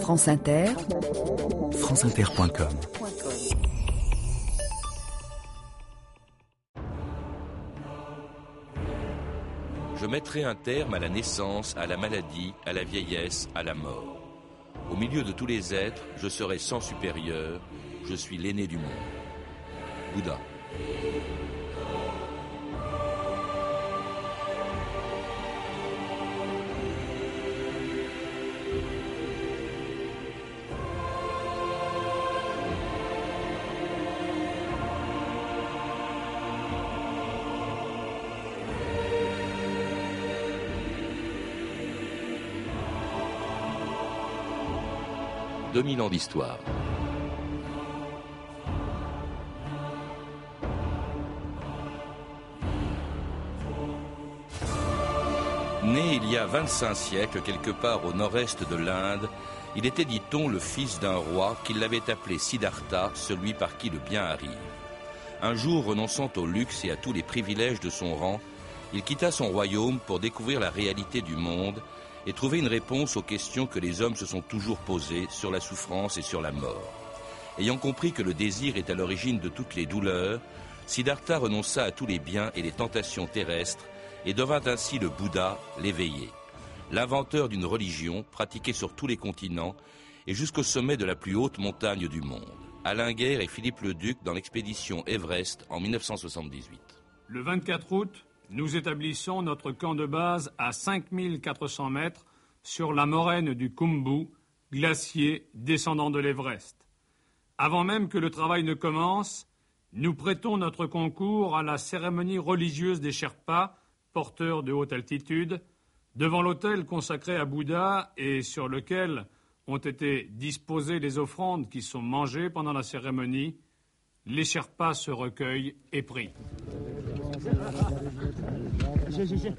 France Inter, franceinter.com Je mettrai un terme à la naissance, à la maladie, à la vieillesse, à la mort. Au milieu de tous les êtres, je serai sans supérieur, je suis l'aîné du monde. Bouddha. 2000 ans d'histoire. Né il y a 25 siècles quelque part au nord-est de l'Inde, il était, dit-on, le fils d'un roi qui l'avait appelé Siddhartha, celui par qui le bien arrive. Un jour, renonçant au luxe et à tous les privilèges de son rang, il quitta son royaume pour découvrir la réalité du monde et trouver une réponse aux questions que les hommes se sont toujours posées sur la souffrance et sur la mort. Ayant compris que le désir est à l'origine de toutes les douleurs, Siddhartha renonça à tous les biens et les tentations terrestres et devint ainsi le Bouddha, l'éveillé, l'inventeur d'une religion pratiquée sur tous les continents et jusqu'au sommet de la plus haute montagne du monde. Alain Guerre et Philippe le Duc dans l'expédition Everest en 1978. Le 24 août, nous établissons notre camp de base à 5400 mètres sur la moraine du Kumbu, glacier descendant de l'Everest. Avant même que le travail ne commence, nous prêtons notre concours à la cérémonie religieuse des Sherpas, porteurs de haute altitude, devant l'autel consacré à Bouddha et sur lequel ont été disposées les offrandes qui sont mangées pendant la cérémonie, les Sherpas se recueillent et prient. Gel gel gel.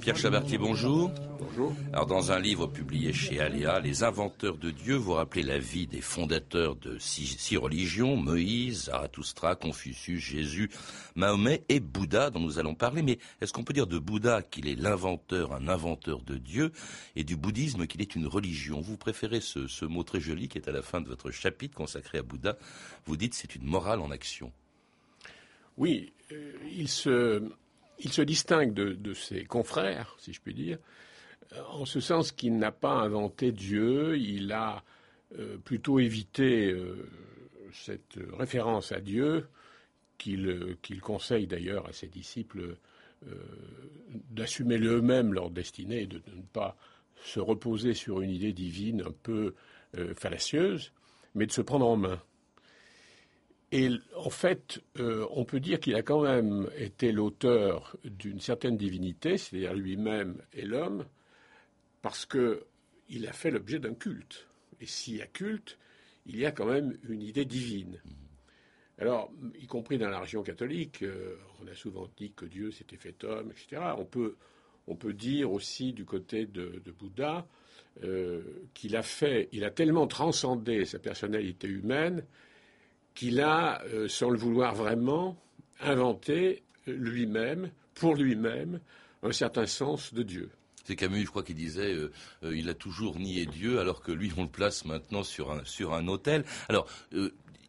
Pierre Chabertier, bonjour. Bonjour. Alors, dans un livre publié chez Aléa, Les inventeurs de Dieu, vous rappelez la vie des fondateurs de six, religions, Moïse, Zarathustra, Confucius, Jésus, Mahomet et Bouddha, dont nous allons parler. Mais est-ce qu'on peut dire de Bouddha qu'il est l'inventeur, un inventeur de Dieu, et du bouddhisme qu'il est une religion? Vous préférez ce, ce mot très joli qui est à la fin de votre chapitre consacré à Bouddha. Vous dites c'est une morale en action. Oui, euh, il se il se distingue de, ses confrères, si je puis dire, euh, en ce sens qu'il n'a pas inventé Dieu, il a euh, plutôt évité euh, cette référence à Dieu qu'il conseille d'ailleurs à ses disciples d'assumer eux-mêmes leur destinée de, ne pas se reposer sur une idée divine un peu fallacieuse, mais de se prendre en main. Et en fait, euh, on peut dire qu'il a quand même été l'auteur d'une certaine divinité, c'est-à-dire lui-même et l'homme, parce qu'il a fait l'objet d'un culte. Et s'il y a culte, il y a quand même une idée divine. Alors, y compris dans la religion catholique, euh, on a souvent dit que Dieu s'était fait homme, etc. On peut, on peut dire aussi du côté de, Bouddha euh, qu'il a fait, il a tellement transcendé sa personnalité humaine qu'il a, euh, sans le vouloir vraiment, inventé lui-même, pour lui-même, un certain sens de Dieu. C'est Camus, je crois, qui disait euh, euh, il a toujours nié Dieu, alors que lui, on le place maintenant sur un, sur un autel. Alors,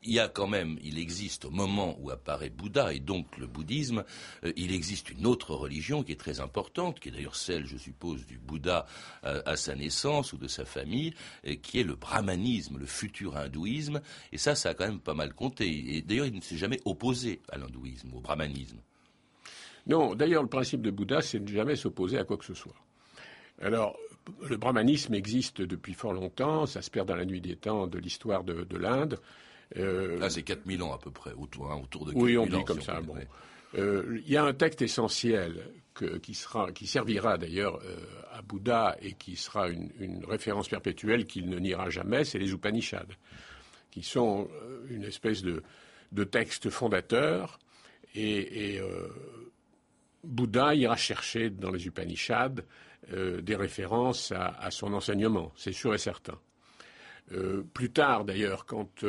il y a quand même, il existe au moment où apparaît Bouddha et donc le bouddhisme, euh, il existe une autre religion qui est très importante, qui est d'ailleurs celle, je suppose, du Bouddha euh, à sa naissance ou de sa famille, euh, qui est le brahmanisme, le futur hindouisme. Et ça, ça a quand même pas mal compté. Et d'ailleurs, il ne s'est jamais opposé à l'hindouisme, au brahmanisme. Non, d'ailleurs, le principe de Bouddha, c'est de ne jamais s'opposer à quoi que ce soit. Alors, le brahmanisme existe depuis fort longtemps, ça se perd dans la nuit des temps de l'histoire de l'Inde. Euh, Là, c'est 4000 ans à peu près, autour, hein, autour de 4000 Oui, on dit comme ça. Bon. Euh, il y a un texte essentiel qui, sera, qui servira d'ailleurs euh, à Bouddha et qui sera une, référence perpétuelle qu'il ne niera jamais, c'est les Upanishads, qui sont une espèce de, de texte fondateur. Et, Bouddha ira chercher dans les Upanishads des références à, à, son enseignement, c'est sûr et certain. plus tard, d'ailleurs, quand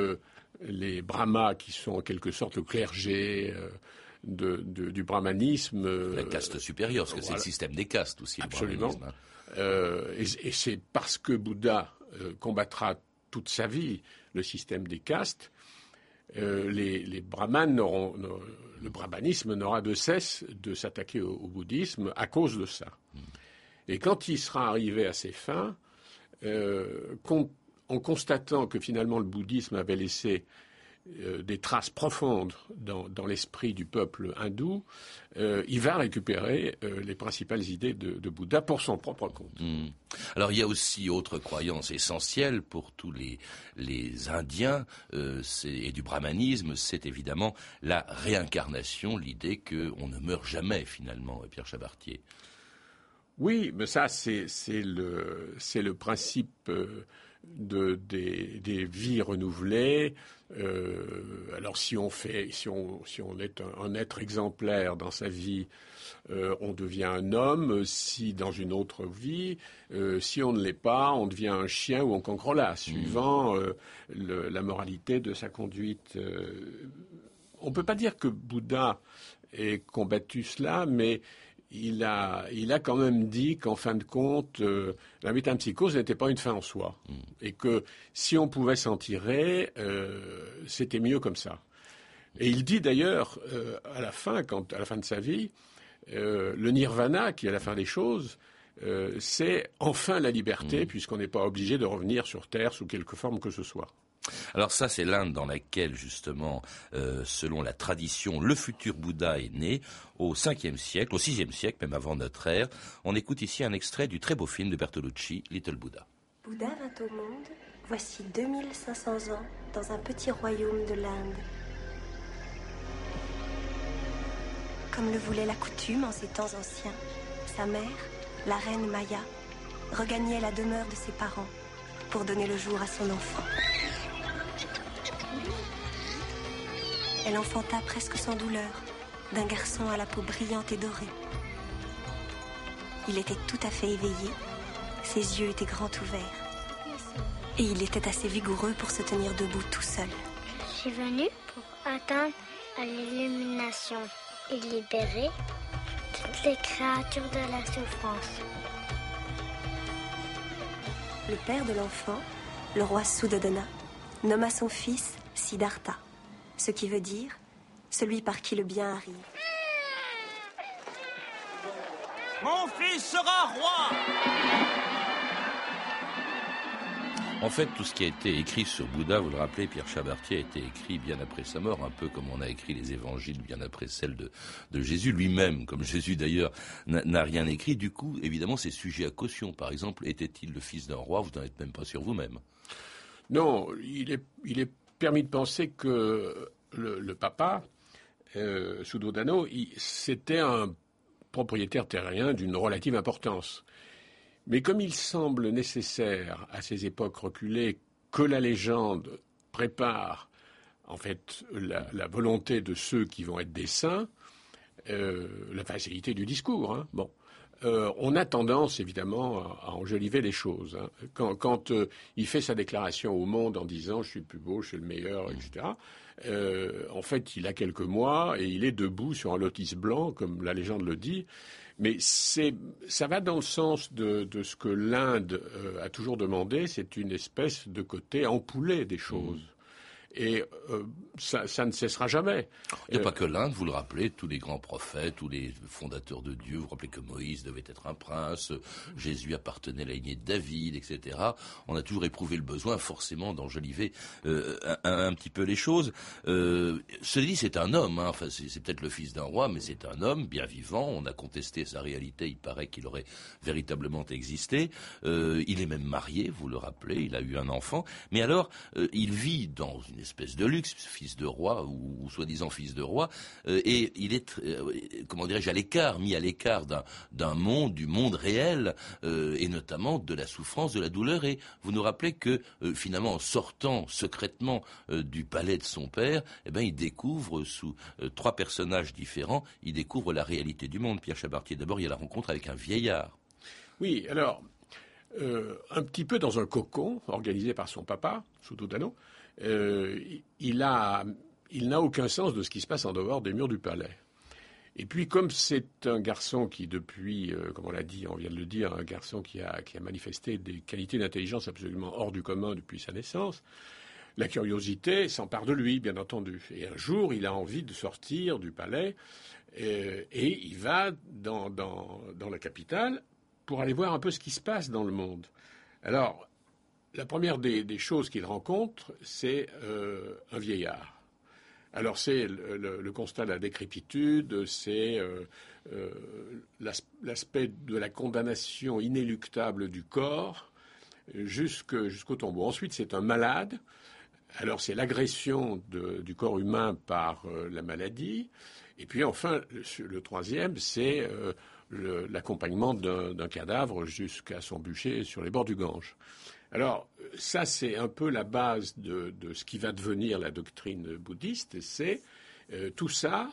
les brahmas, qui sont en quelque sorte le clergé, euh, du brahmanisme. La caste supérieure, parce que c'est le système des castes aussi. Absolument. Hein. et, c'est parce que Bouddha combattra toute sa vie le système des castes, les, brahmanes le brahmanisme n'aura de cesse de s'attaquer au, bouddhisme à cause de ça. Hmm. Et quand il sera arrivé à ses fins, en constatant que finalement le bouddhisme avait laissé euh, des traces profondes dans, l'esprit du peuple hindou, euh, il va récupérer euh, les principales idées de, Bouddha pour son propre compte. Hmm. Alors il y a aussi autre croyance essentielle pour tous les, les Indiens et du brahmanisme, c'est évidemment la réincarnation, l'idée qu'on ne meurt jamais finalement, Pierre Chabartier. Oui, mais ça c'est le, le principe de, des, vies renouvelées. Euh, alors si on fait, si on, si on est un, être exemplaire dans sa vie, euh, on devient un homme. Si dans une autre vie, euh, si on ne l'est pas, on devient un chien ou un cancrola, mmh. suivant la moralité de sa conduite. on ne peut pas dire que Bouddha ait combattu cela, mais il a, il a quand même dit qu'en fin de compte, euh, la métempsychose n'était pas une fin en soi. Mm. Et que si on pouvait s'en tirer, euh, c'était mieux comme ça. Et il dit d'ailleurs, euh, à la fin, quand, à la fin de sa vie, le nirvana, qui est la fin des choses, c'est enfin la liberté, mm. puisqu'on n'est pas obligé de revenir sur Terre sous quelque forme que ce soit. Alors ça, c'est l'Inde dans laquelle, justement, euh, selon la tradition, le futur Bouddha est né au 5e siècle, au 6e siècle, même avant notre ère. On écoute ici un extrait du très beau film de Bertolucci, Little Buddha. Bouddha vint au monde voici 2500 ans dans un petit royaume de l'Inde. Comme le voulait la coutume en ces temps anciens, sa mère, la reine Maya, regagnait la demeure de ses parents pour donner le jour à son enfant. Elle enfanta presque sans douleur d'un garçon à la peau brillante et dorée. Il était tout à fait éveillé, ses yeux étaient grands ouverts. Et il était assez vigoureux pour se tenir debout tout seul. Je suis venu pour atteindre à l'illumination et libérer toutes les créatures de la souffrance. Le père de l'enfant, le roi Suddhodana, nomma son fils Siddhartha ce qui veut dire celui par qui le bien arrive. Mon fils sera roi En fait, tout ce qui a été écrit sur Bouddha, vous le rappelez, Pierre Chabartier a été écrit bien après sa mort, un peu comme on a écrit les évangiles bien après celle de, de Jésus lui-même, comme Jésus d'ailleurs n'a rien écrit. Du coup, évidemment, c'est sujet à caution. Par exemple, était-il le fils d'un roi? Vous n'en êtes même pas sûr vous-même. Non, il est, il est permis de penser que le, papa, euh, Sudodano, c'était un propriétaire terrien d'une relative importance. Mais comme il semble nécessaire à ces époques reculées que la légende prépare en fait la, volonté de ceux qui vont être des saints, euh, la facilité du discours, hein, bon, euh, on a tendance évidemment à, enjoliver les choses. Hein. Quand, euh, il fait sa déclaration au monde en disant je suis plus beau, je suis le meilleur, etc. Euh, en fait, il a quelques mois et il est debout sur un lotus blanc, comme la légende le dit. Mais ça va dans le sens de, ce que l'Inde a toujours demandé, c'est une espèce de côté empoulé des choses. Et euh, ça, ne cessera jamais. Il n'y a pas que l'Inde, vous le rappelez, tous les grands prophètes, tous les fondateurs de Dieu, vous vous rappelez que Moïse devait être un prince, Jésus appartenait à la lignée de David, etc. On a toujours éprouvé le besoin, forcément, d'enjoliver euh, un, petit peu les choses. Euh, cela dit, c'est un homme, hein. enfin, c'est peut-être le fils d'un roi, mais c'est un homme bien vivant. On a contesté sa réalité, il paraît qu'il aurait véritablement existé. il est même marié, vous le rappelez, il a eu un enfant. Mais alors, il vit dans une espèce de luxe, fils de roi ou, soi-disant fils de roi, euh, et il est, euh, comment dirais-je, à l'écart, mis à l'écart d'un monde, du monde réel, euh, et notamment de la souffrance, de la douleur. Et vous nous rappelez que finalement, en sortant secrètement du palais de son père, eh ben, il découvre sous trois personnages différents, il découvre la réalité du monde. Pierre Chabartier, d'abord, il y a la rencontre avec un vieillard. Oui, alors, un petit peu dans un cocon organisé par son papa, Soudodano, euh, il n'a aucun sens de ce qui se passe en dehors des murs du palais. Et puis, comme c'est un garçon qui, depuis, euh, comme on l'a dit, on vient de le dire, un garçon qui a, qui a manifesté des qualités d'intelligence absolument hors du commun depuis sa naissance, la curiosité s'empare de lui, bien entendu. Et un jour, il a envie de sortir du palais euh, et il va dans, dans, dans, la capitale pour aller voir un peu ce qui se passe dans le monde. Alors, la première des, choses qu'il rencontre, c'est euh, un vieillard. Alors c'est le, constat de la décrépitude, c'est euh, euh, l'aspect de la condamnation inéluctable du corps jusqu'au tombeau. Ensuite, c'est un malade. Alors c'est l'agression du corps humain par la maladie. Et puis enfin, le, troisième, c'est l'accompagnement d'un cadavre jusqu'à son bûcher sur les bords du Gange. Alors, ça, c'est un peu la base de, ce qui va devenir la doctrine bouddhiste, c'est euh, tout ça,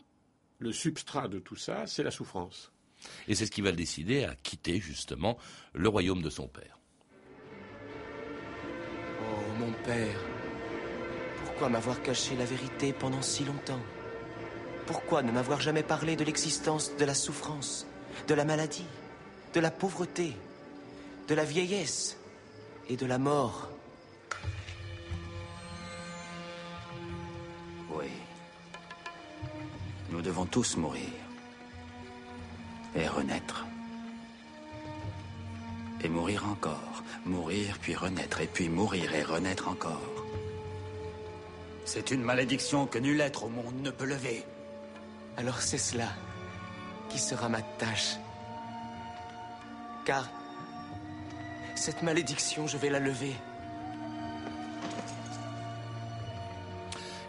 le substrat de tout ça, c'est la souffrance. Et c'est ce qui va le décider à quitter justement le royaume de son père. Oh, mon père, pourquoi m'avoir caché la vérité pendant si longtemps? Pourquoi ne m'avoir jamais parlé de l'existence de la souffrance, de la maladie, de la pauvreté, de la vieillesse? Et de la mort. Oui. Nous devons tous mourir. Et renaître. Et mourir encore. Mourir puis renaître. Et puis mourir et renaître encore. C'est une malédiction que nul être au monde ne peut lever. Alors c'est cela qui sera ma tâche. Car cette malédiction, je vais la lever.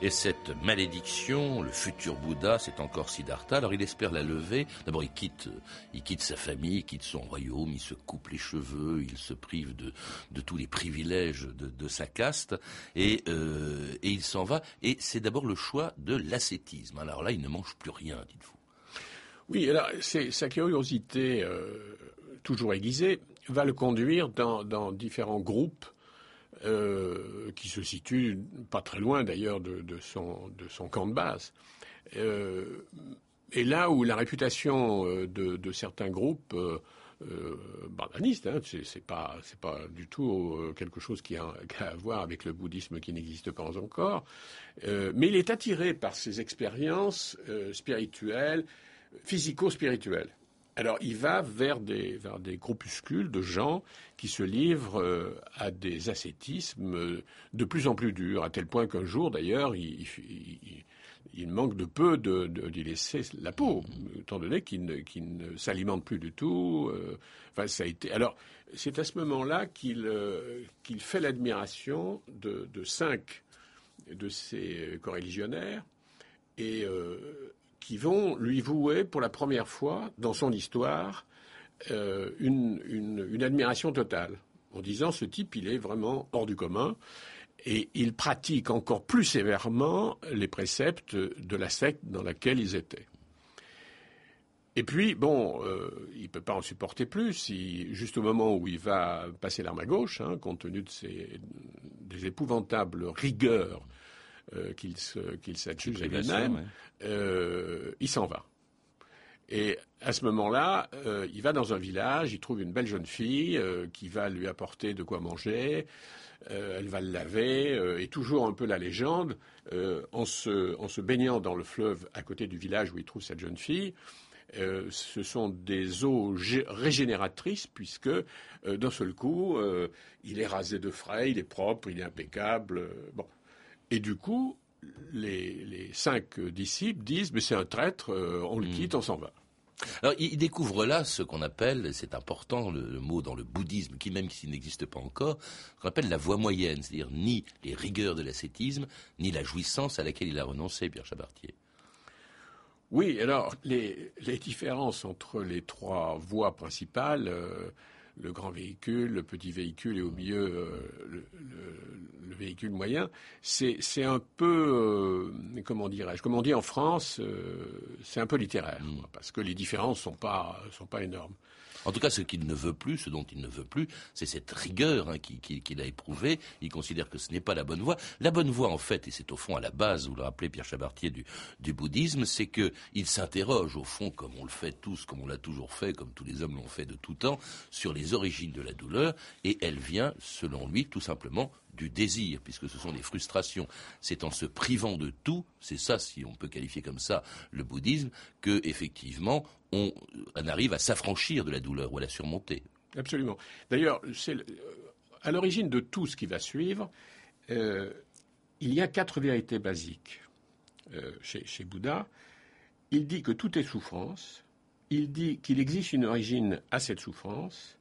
Et cette malédiction, le futur Bouddha, c'est encore Siddhartha. Alors il espère la lever. D'abord, il quitte, il quitte sa famille, il quitte son royaume, il se coupe les cheveux, il se prive de, de tous les privilèges de, sa caste, et, euh, et il s'en va. Et c'est d'abord le choix de l'ascétisme. Alors là, il ne mange plus rien, dites-vous. Oui, alors c'est sa curiosité euh, toujours aiguisée va le conduire dans, différents groupes euh, qui se situent pas très loin d'ailleurs de, son, camp de base. Euh, et là où la réputation euh, de, certains groupes euh, barbanistes, hein, pas du tout quelque chose qui a, à voir avec le bouddhisme qui n'existe pas encore, mais il est attiré par ces expériences spirituelles, physico-spirituelles. Alors, il va vers des, vers des groupuscules de gens qui se livrent euh, à des ascétismes euh, de plus en plus durs, à tel point qu'un jour, d'ailleurs, il, manque de peu d'y laisser la peau, étant donné qu'il ne, ne s'alimente plus du tout. Euh, enfin, ça a été. Alors, c'est à ce moment-là qu'il, fait l'admiration de, cinq de ses coreligionnaires et qui vont lui vouer pour la première fois dans son histoire euh, une, admiration totale, en disant ce type, il est vraiment hors du commun, et il pratique encore plus sévèrement les préceptes de la secte dans laquelle ils étaient. Et puis, bon, euh, il ne peut pas en supporter plus. juste au moment où il va passer l'arme à gauche, hein, compte tenu de ses, des épouvantables rigueurs euh, qu'il s'accuse lui-même, euh, il s'en va. Et à ce moment-là, euh, il va dans un village, il trouve une belle jeune fille qui va lui apporter de quoi manger, elle va le laver, et toujours un peu la légende, en se, en, se, baignant dans le fleuve à côté du village où il trouve cette jeune fille, ce sont des eaux régénératrices puisque d'un seul coup, il est rasé de frais, il est propre, il est impeccable. bon, et du coup, les, cinq disciples disent, mais c'est un traître, euh, on le hmm. quitte, on s'en va. Alors, il découvre là ce qu'on appelle, c'est important le, mot dans le bouddhisme, qui même s'il n'existe pas encore, qu'on appelle la voie moyenne, c'est-à-dire ni les rigueurs de l'ascétisme, ni la jouissance à laquelle il a renoncé, Pierre Chabartier. Oui, alors les, différences entre les trois voies principales, euh, le grand véhicule, le petit véhicule et au milieu le, véhicule moyen. C'est un peu, comment dirais-je, comme on dit en France, c'est un peu littéraire, mm. parce que les différences sont pas sont pas énormes. En tout cas, ce qu'il ne veut plus, ce dont il ne veut plus, c'est cette rigueur hein, qu'il a éprouvée. Il considère que ce n'est pas la bonne voie. La bonne voie, en fait, et c'est au fond à la base, vous le rappelez, Pierre Chabartier, du, du bouddhisme, c'est qu'il s'interroge, au fond, comme on le fait tous, comme on l'a toujours fait, comme tous les hommes l'ont fait de tout temps, sur les origines de la douleur, et elle vient, selon lui, tout simplement du désir, puisque ce sont des frustrations. C'est en se privant de tout, c'est ça, si on peut qualifier comme ça le bouddhisme, que effectivement on, arrive à s'affranchir de la douleur ou à la surmonter. Absolument. D'ailleurs, c'est à l'origine de tout ce qui va suivre. Euh, il y a quatre vérités basiques euh, chez, chez Bouddha. Il dit que tout est souffrance. Il dit qu'il existe une origine à cette souffrance.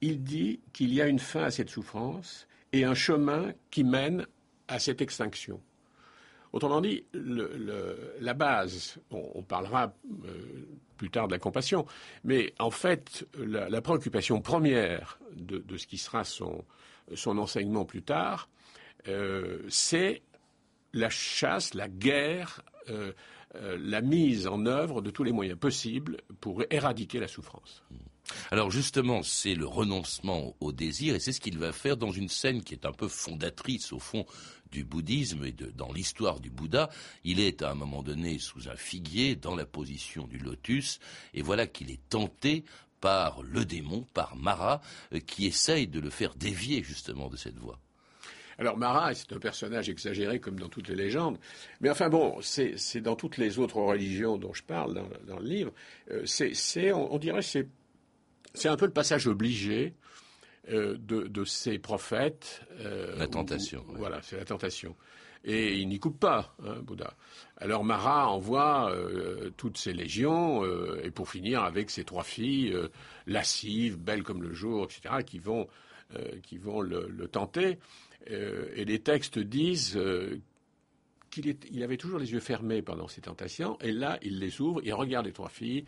Il dit qu'il y a une fin à cette souffrance et un chemin qui mène à cette extinction. Autrement dit, la base, on, parlera euh, plus tard de la compassion, mais en fait, la, préoccupation première de, ce qui sera son, enseignement plus tard, euh, c'est la chasse, la guerre, euh, la mise en œuvre de tous les moyens possibles pour éradiquer la souffrance. Alors justement, c'est le renoncement au désir, et c'est ce qu'il va faire dans une scène qui est un peu fondatrice au fond du bouddhisme et dans l'histoire du Bouddha. Il est à un moment donné sous un figuier, dans la position du lotus, et voilà qu'il est tenté par le démon, par Mara, euh, qui essaye de le faire dévier justement de cette voie. Alors Mara, c'est un personnage exagéré comme dans toutes les légendes, mais enfin bon, c'est dans toutes les autres religions dont je parle dans, le livre, euh, c'est, on, dirait, c'est c'est un peu le passage obligé euh, de, ces prophètes. Euh, la tentation. Voilà, c'est la tentation. Et il n'y coupe pas, hein, Bouddha. Alors Mara envoie euh, toutes ses légions, et pour finir avec ses trois filles, lascives, belles comme le jour, etc., qui vont, qui vont le, tenter. et les textes disent qu'il il avait toujours les yeux fermés pendant ces tentations, et là, il les ouvre, il regarde les trois filles,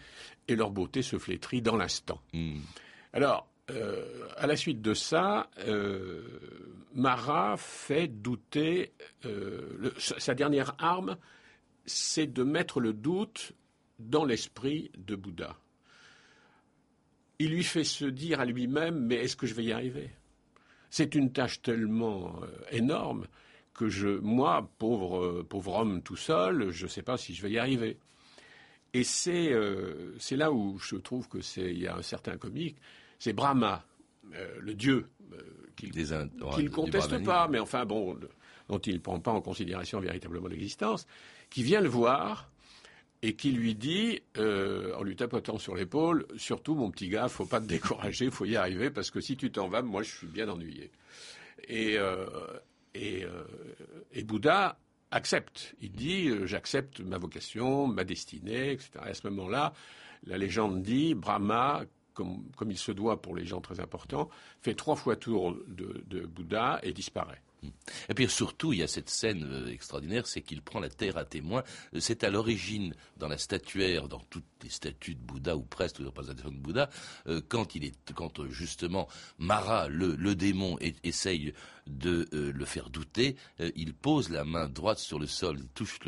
et leur beauté se flétrit dans l'instant. Hmm. Alors, euh, à la suite de ça, euh, Marat fait douter. Euh, sa dernière arme, c'est de mettre le doute dans l'esprit de Bouddha. Il lui fait se dire à lui-même Mais est-ce que je vais y arriver? C'est une tâche tellement énorme que je, moi, pauvre, pauvre homme tout seul, je ne sais pas si je vais y arriver. Et c'est euh, c'est là où je trouve que c'est il y a un certain comique. C'est Brahma, euh, le dieu, euh, qu'il ne conteste pas, mais enfin bon, dont il ne prend pas en considération véritablement l'existence, qui vient le voir et qui lui dit, en lui tapotant sur l'épaule, surtout mon petit gars, faut pas te décourager, faut y arriver, parce que si tu t'en vas, moi je suis bien ennuyé. Et, et, et Bouddha accepte. Il dit euh, j'accepte ma vocation, ma destinée, etc. Et à ce moment-là, la légende dit Brahma, comme, il se doit pour les gens très importants, fait trois fois tour de Bouddha et disparaît. Et puis surtout, il y a cette scène euh, extraordinaire, c'est qu'il prend la terre à témoin. Euh, c'est à l'origine, dans la statuaire, dans toutes les statues de Bouddha, ou presque les représentations de Bouddha, euh, quand il est, justement Mara, le, démon, essaye de le faire douter, il pose la main droite sur le sol, il touche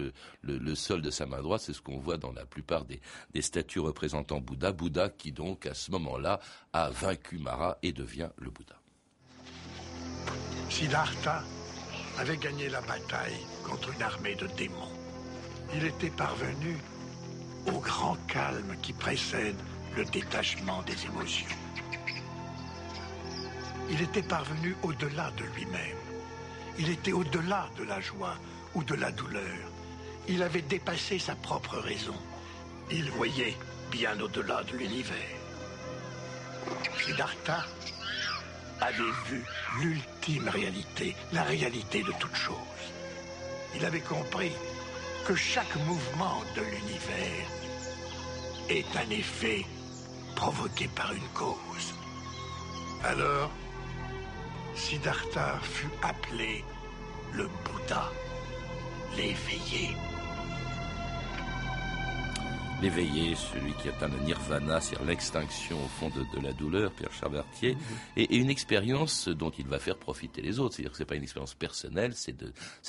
le, sol de sa main droite, c'est ce qu'on voit dans la plupart des, des statues représentant Bouddha. Bouddha qui donc, à ce moment-là, a vaincu Mara et devient le Bouddha. Siddhartha avait gagné la bataille contre une armée de démons. Il était parvenu au grand calme qui précède le détachement des émotions. Il était parvenu au-delà de lui-même. Il était au-delà de la joie ou de la douleur. Il avait dépassé sa propre raison. Il voyait bien au-delà de l'univers. Siddhartha avait vu l'ultime réalité, la réalité de toute chose. Il avait compris que chaque mouvement de l'univers est un effet provoqué par une cause. Alors, Siddhartha fut appelé le Bouddha, l'éveillé. L'éveillé, celui qui atteint le nirvana, c'est-à-dire l'extinction au fond de, la douleur, Pierre Charbertier, mhm. et, une expérience dont il va faire profiter les autres. C'est-à-dire que c'est pas une expérience personnelle, c'est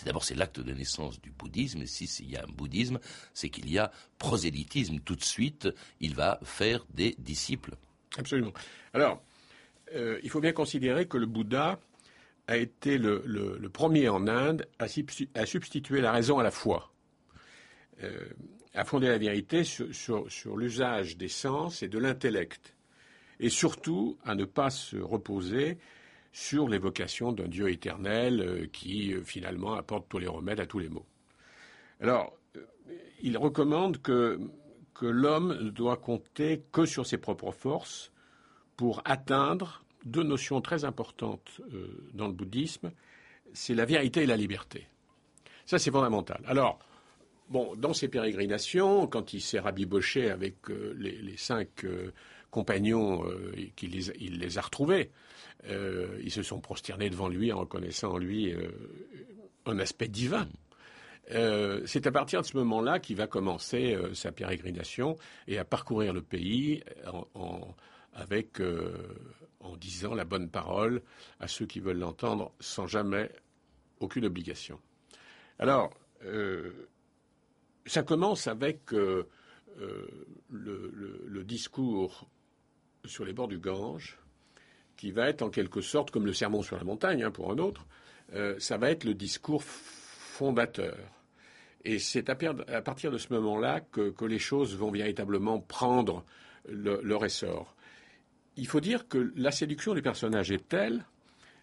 d'abord c'est l'acte de naissance du bouddhisme. Et si s'il y a un bouddhisme, c'est qu'il y a prosélytisme. Tout de suite, il va faire des disciples. Absolument. Alors, euh, il faut bien considérer que le Bouddha a été le, premier en Inde à, substituer la raison à la foi. Euh, à fonder la vérité sur, l'usage des sens et de l'intellect, et surtout à ne pas se reposer sur l'évocation d'un Dieu éternel euh, qui euh, finalement apporte tous les remèdes à tous les maux. Alors, euh, il recommande que, que l'homme ne doit compter que sur ses propres forces pour atteindre deux notions très importantes dans le bouddhisme, c'est la vérité et la liberté. Ça, c'est fondamental. Alors, Bon, dans ses pérégrinations, quand il s'est rabiboché avec euh, les, cinq euh, compagnons, euh, qu'il il les a retrouvés, ils se sont prosternés devant lui en reconnaissant en lui un aspect divin. c'est à partir de ce moment-là qu'il va commencer sa pérégrination et à parcourir le pays en, en disant la bonne parole à ceux qui veulent l'entendre sans jamais aucune obligation. Alors, ça commence avec euh, euh, le, discours sur les bords du Gange, qui va être en quelque sorte comme le sermon sur la montagne, hein, pour un autre, euh, ça va être le discours fondateur. Et c'est à, partir de ce moment-là que, les choses vont véritablement prendre leur essor. Il faut dire que la séduction du personnage est telle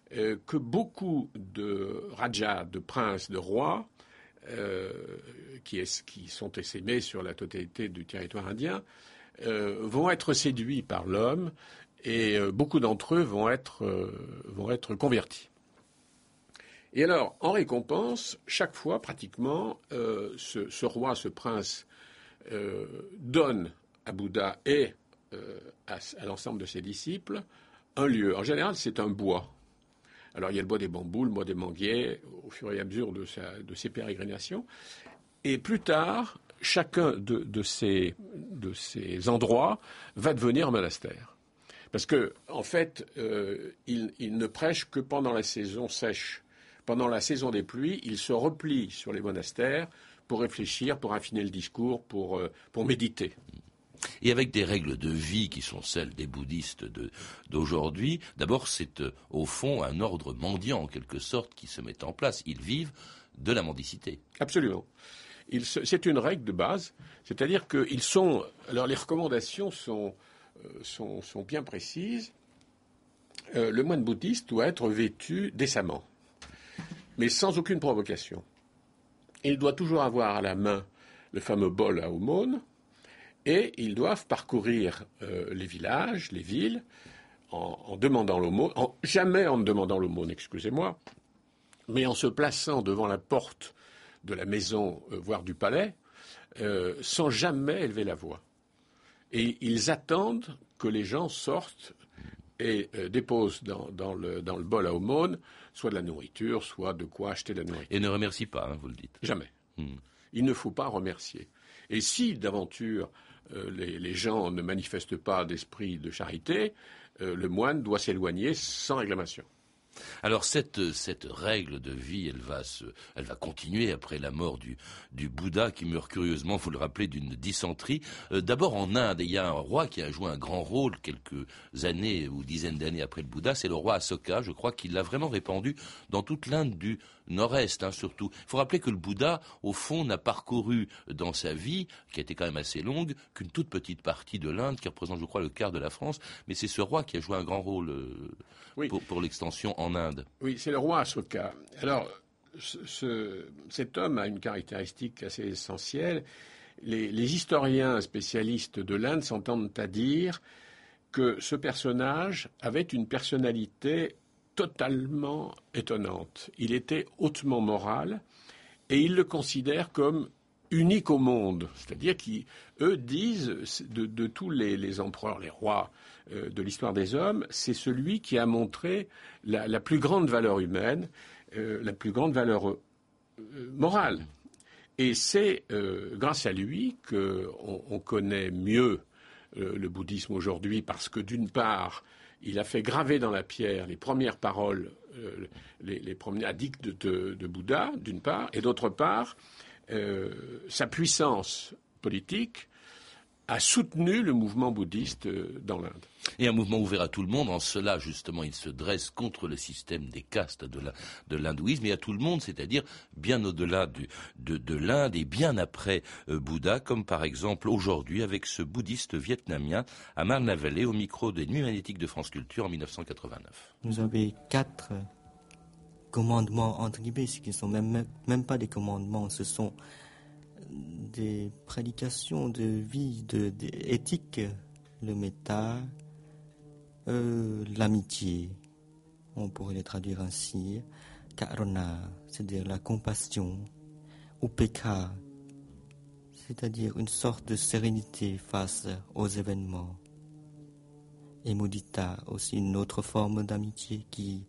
que beaucoup de rajas, de princes, de rois, euh, qui, sont essaimés sur la totalité du territoire indien, euh, vont être séduits par l'homme et euh, beaucoup d'entre eux vont être, convertis. Et alors, en récompense, chaque fois, pratiquement, ce, roi, ce prince, donne à Bouddha et à l'ensemble de ses disciples un lieu. En général, c'est un bois. Alors il y a le bois des bambous, le bois des manguiers, au fur et à mesure de, ses pérégrinations. Et plus tard, chacun de, ces, endroits va devenir un monastère. Parce que, en fait, euh, il, ne prêche que pendant la saison sèche. Pendant la saison des pluies, il se replie sur les monastères pour réfléchir, pour affiner le discours, pour euh, méditer et avec des règles de vie qui sont celles des bouddhistes d'aujourd'hui. D'abord, c'est euh, au fond un ordre mendiant en quelque sorte qui se met en place. Ils vivent de la mendicité. Absolument. C'est une règle de base, c'est-à-dire qu'ils sont. Alors les recommandations sont, euh, bien précises. Euh, le moine bouddhiste doit être vêtu décemment, mais sans aucune provocation. Il doit toujours avoir à la main le fameux bol à aumône, et ils doivent parcourir euh, les villages, les villes, en, demandant l'aumône, jamais en demandant l'aumône, excusez-moi, mais en se plaçant devant la porte de la maison, euh, voire du palais, euh, sans jamais élever la voix. Et ils attendent que les gens sortent et déposent dans, le, bol à aumône soit de la nourriture, soit de quoi acheter de la nourriture. Et ne remercie pas, hein, vous le dites. Jamais. Hmm. Il ne faut pas remercier. Et si d'aventure euh, les, gens ne manifestent pas d'esprit de charité, euh, le moine doit s'éloigner sans réclamation. Alors cette, cette règle de vie, elle va, se, elle va continuer après la mort du, du Bouddha qui meurt curieusement, faut le rappeler, d'une dysenterie. Euh, d'abord en Inde, il y a un roi qui a joué un grand rôle quelques années ou dizaines d'années après le Bouddha, c'est le roi Asoka, je crois qu'il l'a vraiment répandu dans toute l'Inde du nord-est hein, surtout. Il faut rappeler que le Bouddha, au fond, n'a parcouru dans sa vie, qui a été quand même assez longue, qu'une toute petite partie de l'Inde, qui représente, je crois, le quart de la France, mais c'est ce roi qui a joué un grand rôle euh, pour, l'extension en Inde. Oui, c'est le roi Asoka. Alors, cet homme a une caractéristique assez essentielle. les historiens spécialistes de l'Inde s'entendent à dire que ce personnage avait une personnalité totalement étonnante. Il était hautement moral et ils le considèrent comme unique au monde. C'est-à-dire qu'eux disent, de, tous les, empereurs, les rois euh, de l'histoire des hommes, c'est celui qui a montré la, plus grande valeur humaine, euh, la plus grande valeur euh, morale. Et c'est grâce à lui qu'on on connaît mieux le bouddhisme aujourd'hui, parce que d'une part, il a fait graver dans la pierre les premières paroles, les, premiers de, de, Bouddha, d'une part, et d'autre part, sa puissance politique a soutenu le mouvement bouddhiste dans l'Inde. Et un mouvement ouvert à tout le monde, en cela justement il se dresse contre le système des castes de l'hindouisme et à tout le monde, c'est-à-dire bien au-delà de, l'Inde et bien après euh, Bouddha, comme par exemple aujourd'hui avec ce bouddhiste vietnamien Amar Navale au micro des Nuits magnétiques de France Culture en 1989. Nous avons quatre commandements entre guillemets, ce qui ne sont même, pas des commandements, ce sont des prédications de vie, de, éthique, le méta, euh, l'amitié, on pourrait les traduire ainsi, karuna, c'est-à-dire la compassion, upeka, c'est-à-dire une sorte de sérénité face aux événements, et mudita, aussi une autre forme d'amitié qui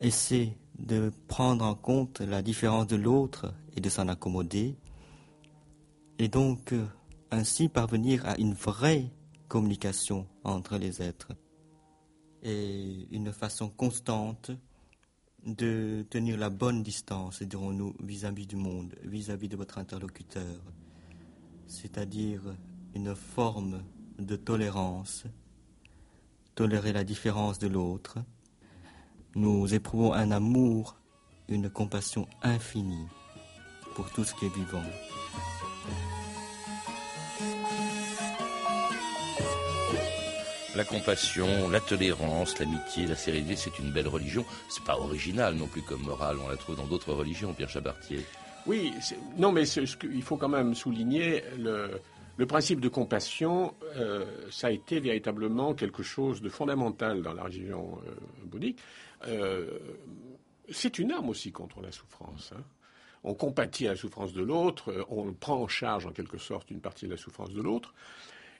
essaie de prendre en compte la différence de l'autre et de s'en accommoder, et donc euh, ainsi parvenir à une vraie communication entre les êtres et une façon constante de tenir la bonne distance, dirons-nous, vis-à-vis du monde, vis-à-vis de votre interlocuteur, c'est-à-dire une forme de tolérance, tolérer la différence de l'autre. Nous éprouvons un amour, une compassion infinie pour tout ce qui est vivant. La compassion, la tolérance, l'amitié, la sérénité, c'est une belle religion. C'est pas original non plus comme morale, on la trouve dans d'autres religions, Pierre Chabartier. Oui, non, mais il faut quand même souligner le, principe de compassion. Euh, ça a été véritablement quelque chose de fondamental dans la religion euh, bouddhique. Euh, c'est une arme aussi contre la souffrance. Hein on compatit à la souffrance de l'autre, on prend en charge en quelque sorte une partie de la souffrance de l'autre.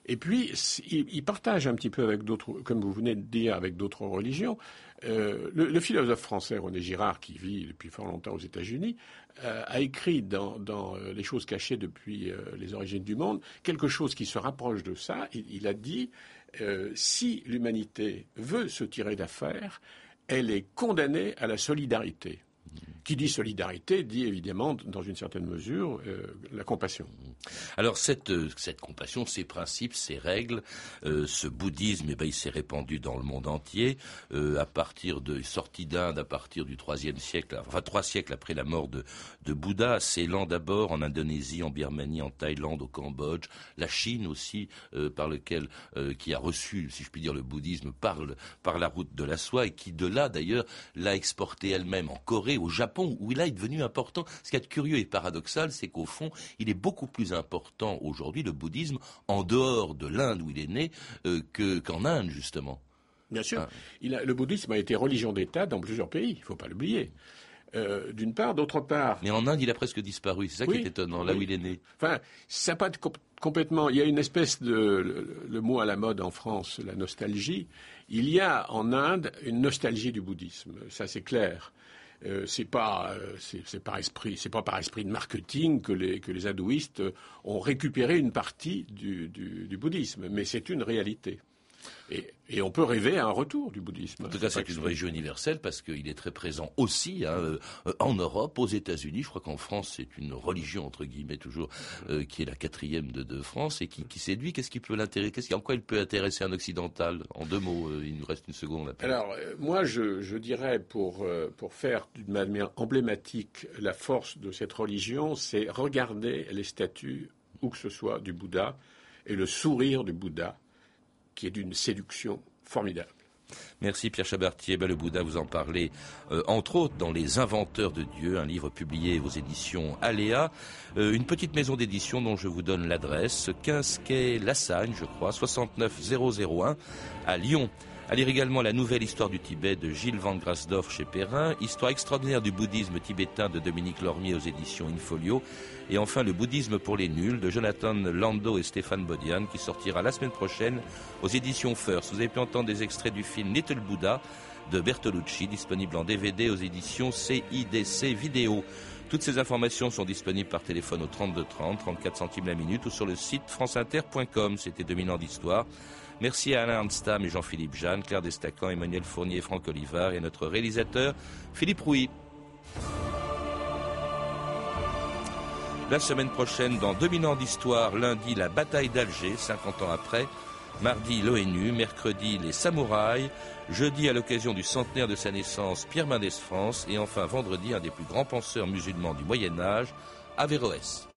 Et puis, il, partage un petit peu avec d'autres, comme vous venez de dire, avec d'autres religions. Euh, le, philosophe français René Girard, qui vit depuis fort longtemps aux États-Unis, euh, a écrit dans, Les choses cachées depuis les origines du monde quelque chose qui se rapproche de ça. il a dit si l'humanité veut se tirer d'affaire, elle est condamnée à la solidarité. Qui dit solidarité dit évidemment, dans une certaine mesure, euh, la compassion. Alors cette, euh, cette compassion, ces principes, ces règles, euh, ce bouddhisme, eh ben, il s'est répandu dans le monde entier à partir de sortie d'Inde, à partir du troisième siècle, enfin trois siècles après la mort de, de Bouddha, Ceylan d'abord, en Indonésie, en Birmanie, en Thaïlande, au Cambodge, la Chine aussi, par lequel qui a reçu, si je puis dire, le bouddhisme par, par la route de la soie et qui de là d'ailleurs l'a exporté elle-même en Corée, au Japon, où il est devenu important. Ce qui est curieux et paradoxal, c'est qu'au fond, il est beaucoup plus important aujourd'hui, le bouddhisme, en dehors de l'Inde où il est né, euh, qu'en Inde, justement. Bien sûr. Ah. le bouddhisme a été religion d'État dans plusieurs pays, il ne faut pas l'oublier. Euh, d'une part, d'autre part. Mais en Inde, il a presque disparu. C'est ça qui est étonnant, là où il est né. Enfin, ça pas complètement. Il y a une espèce de le, mot à la mode en France, la nostalgie. Il y a en Inde une nostalgie du bouddhisme. Ça, c'est clair. Euh, c'est pas euh, par esprit c'est pas par esprit de marketing que les que hindouistes ont récupéré une partie du bouddhisme, mais c'est une réalité. Et, on peut rêver à un retour du bouddhisme. En tout cas, c'est une religion universelle parce qu'il est très présent aussi hein, euh, en Europe, aux États-Unis. Je crois qu'en France, c'est une religion entre guillemets toujours euh, qui est la quatrième de, France et qui, séduit. Qu'est-ce qui peut l'intéresser En quoi il peut intéresser un occidental? En deux mots, euh, il nous reste une seconde. Alors, moi, je, dirais pour pour faire d'une manière emblématique la force de cette religion, c'est regarder les statues où que ce soit du Bouddha et le sourire du Bouddha qui est d'une séduction formidable. Merci Pierre Chabartier. Ben, le Bouddha, vous en parlez, euh, entre autres, dans Les Inventeurs de Dieu, un livre publié aux éditions Aléa. Euh, une petite maison d'édition dont je vous donne l'adresse, 15 quai Lassagne, je crois, 69001 à Lyon. À lire également la nouvelle histoire du Tibet de Gilles Van Grasdorf chez Perrin, histoire extraordinaire du bouddhisme tibétain de Dominique Lormier aux éditions Infolio, et enfin le bouddhisme pour les nuls de Jonathan Lando et Stéphane Bodian qui sortira la semaine prochaine aux éditions First. Vous avez pu entendre des extraits du film Little Buddha de Bertolucci, disponible en DVD aux éditions CIDC Vidéo. Toutes ces informations sont disponibles par téléphone au 32 30, 34 centimes la minute ou sur le site franceinter.com. C'était 2000 ans d'histoire. Merci à Alain Anstam et Jean-Philippe Jeanne, Claire Destacan, Emmanuel Fournier, Franck Olivard et notre réalisateur Philippe Rouy. La semaine prochaine, dans 2000 ans d'histoire, lundi, la bataille d'Alger, 50 ans après. Mardi, l'ONU. Mercredi, les samouraïs. Jeudi, à l'occasion du centenaire de sa naissance, Pierre Mendès France. Et enfin, vendredi, un des plus grands penseurs musulmans du Moyen-Âge, Averroès.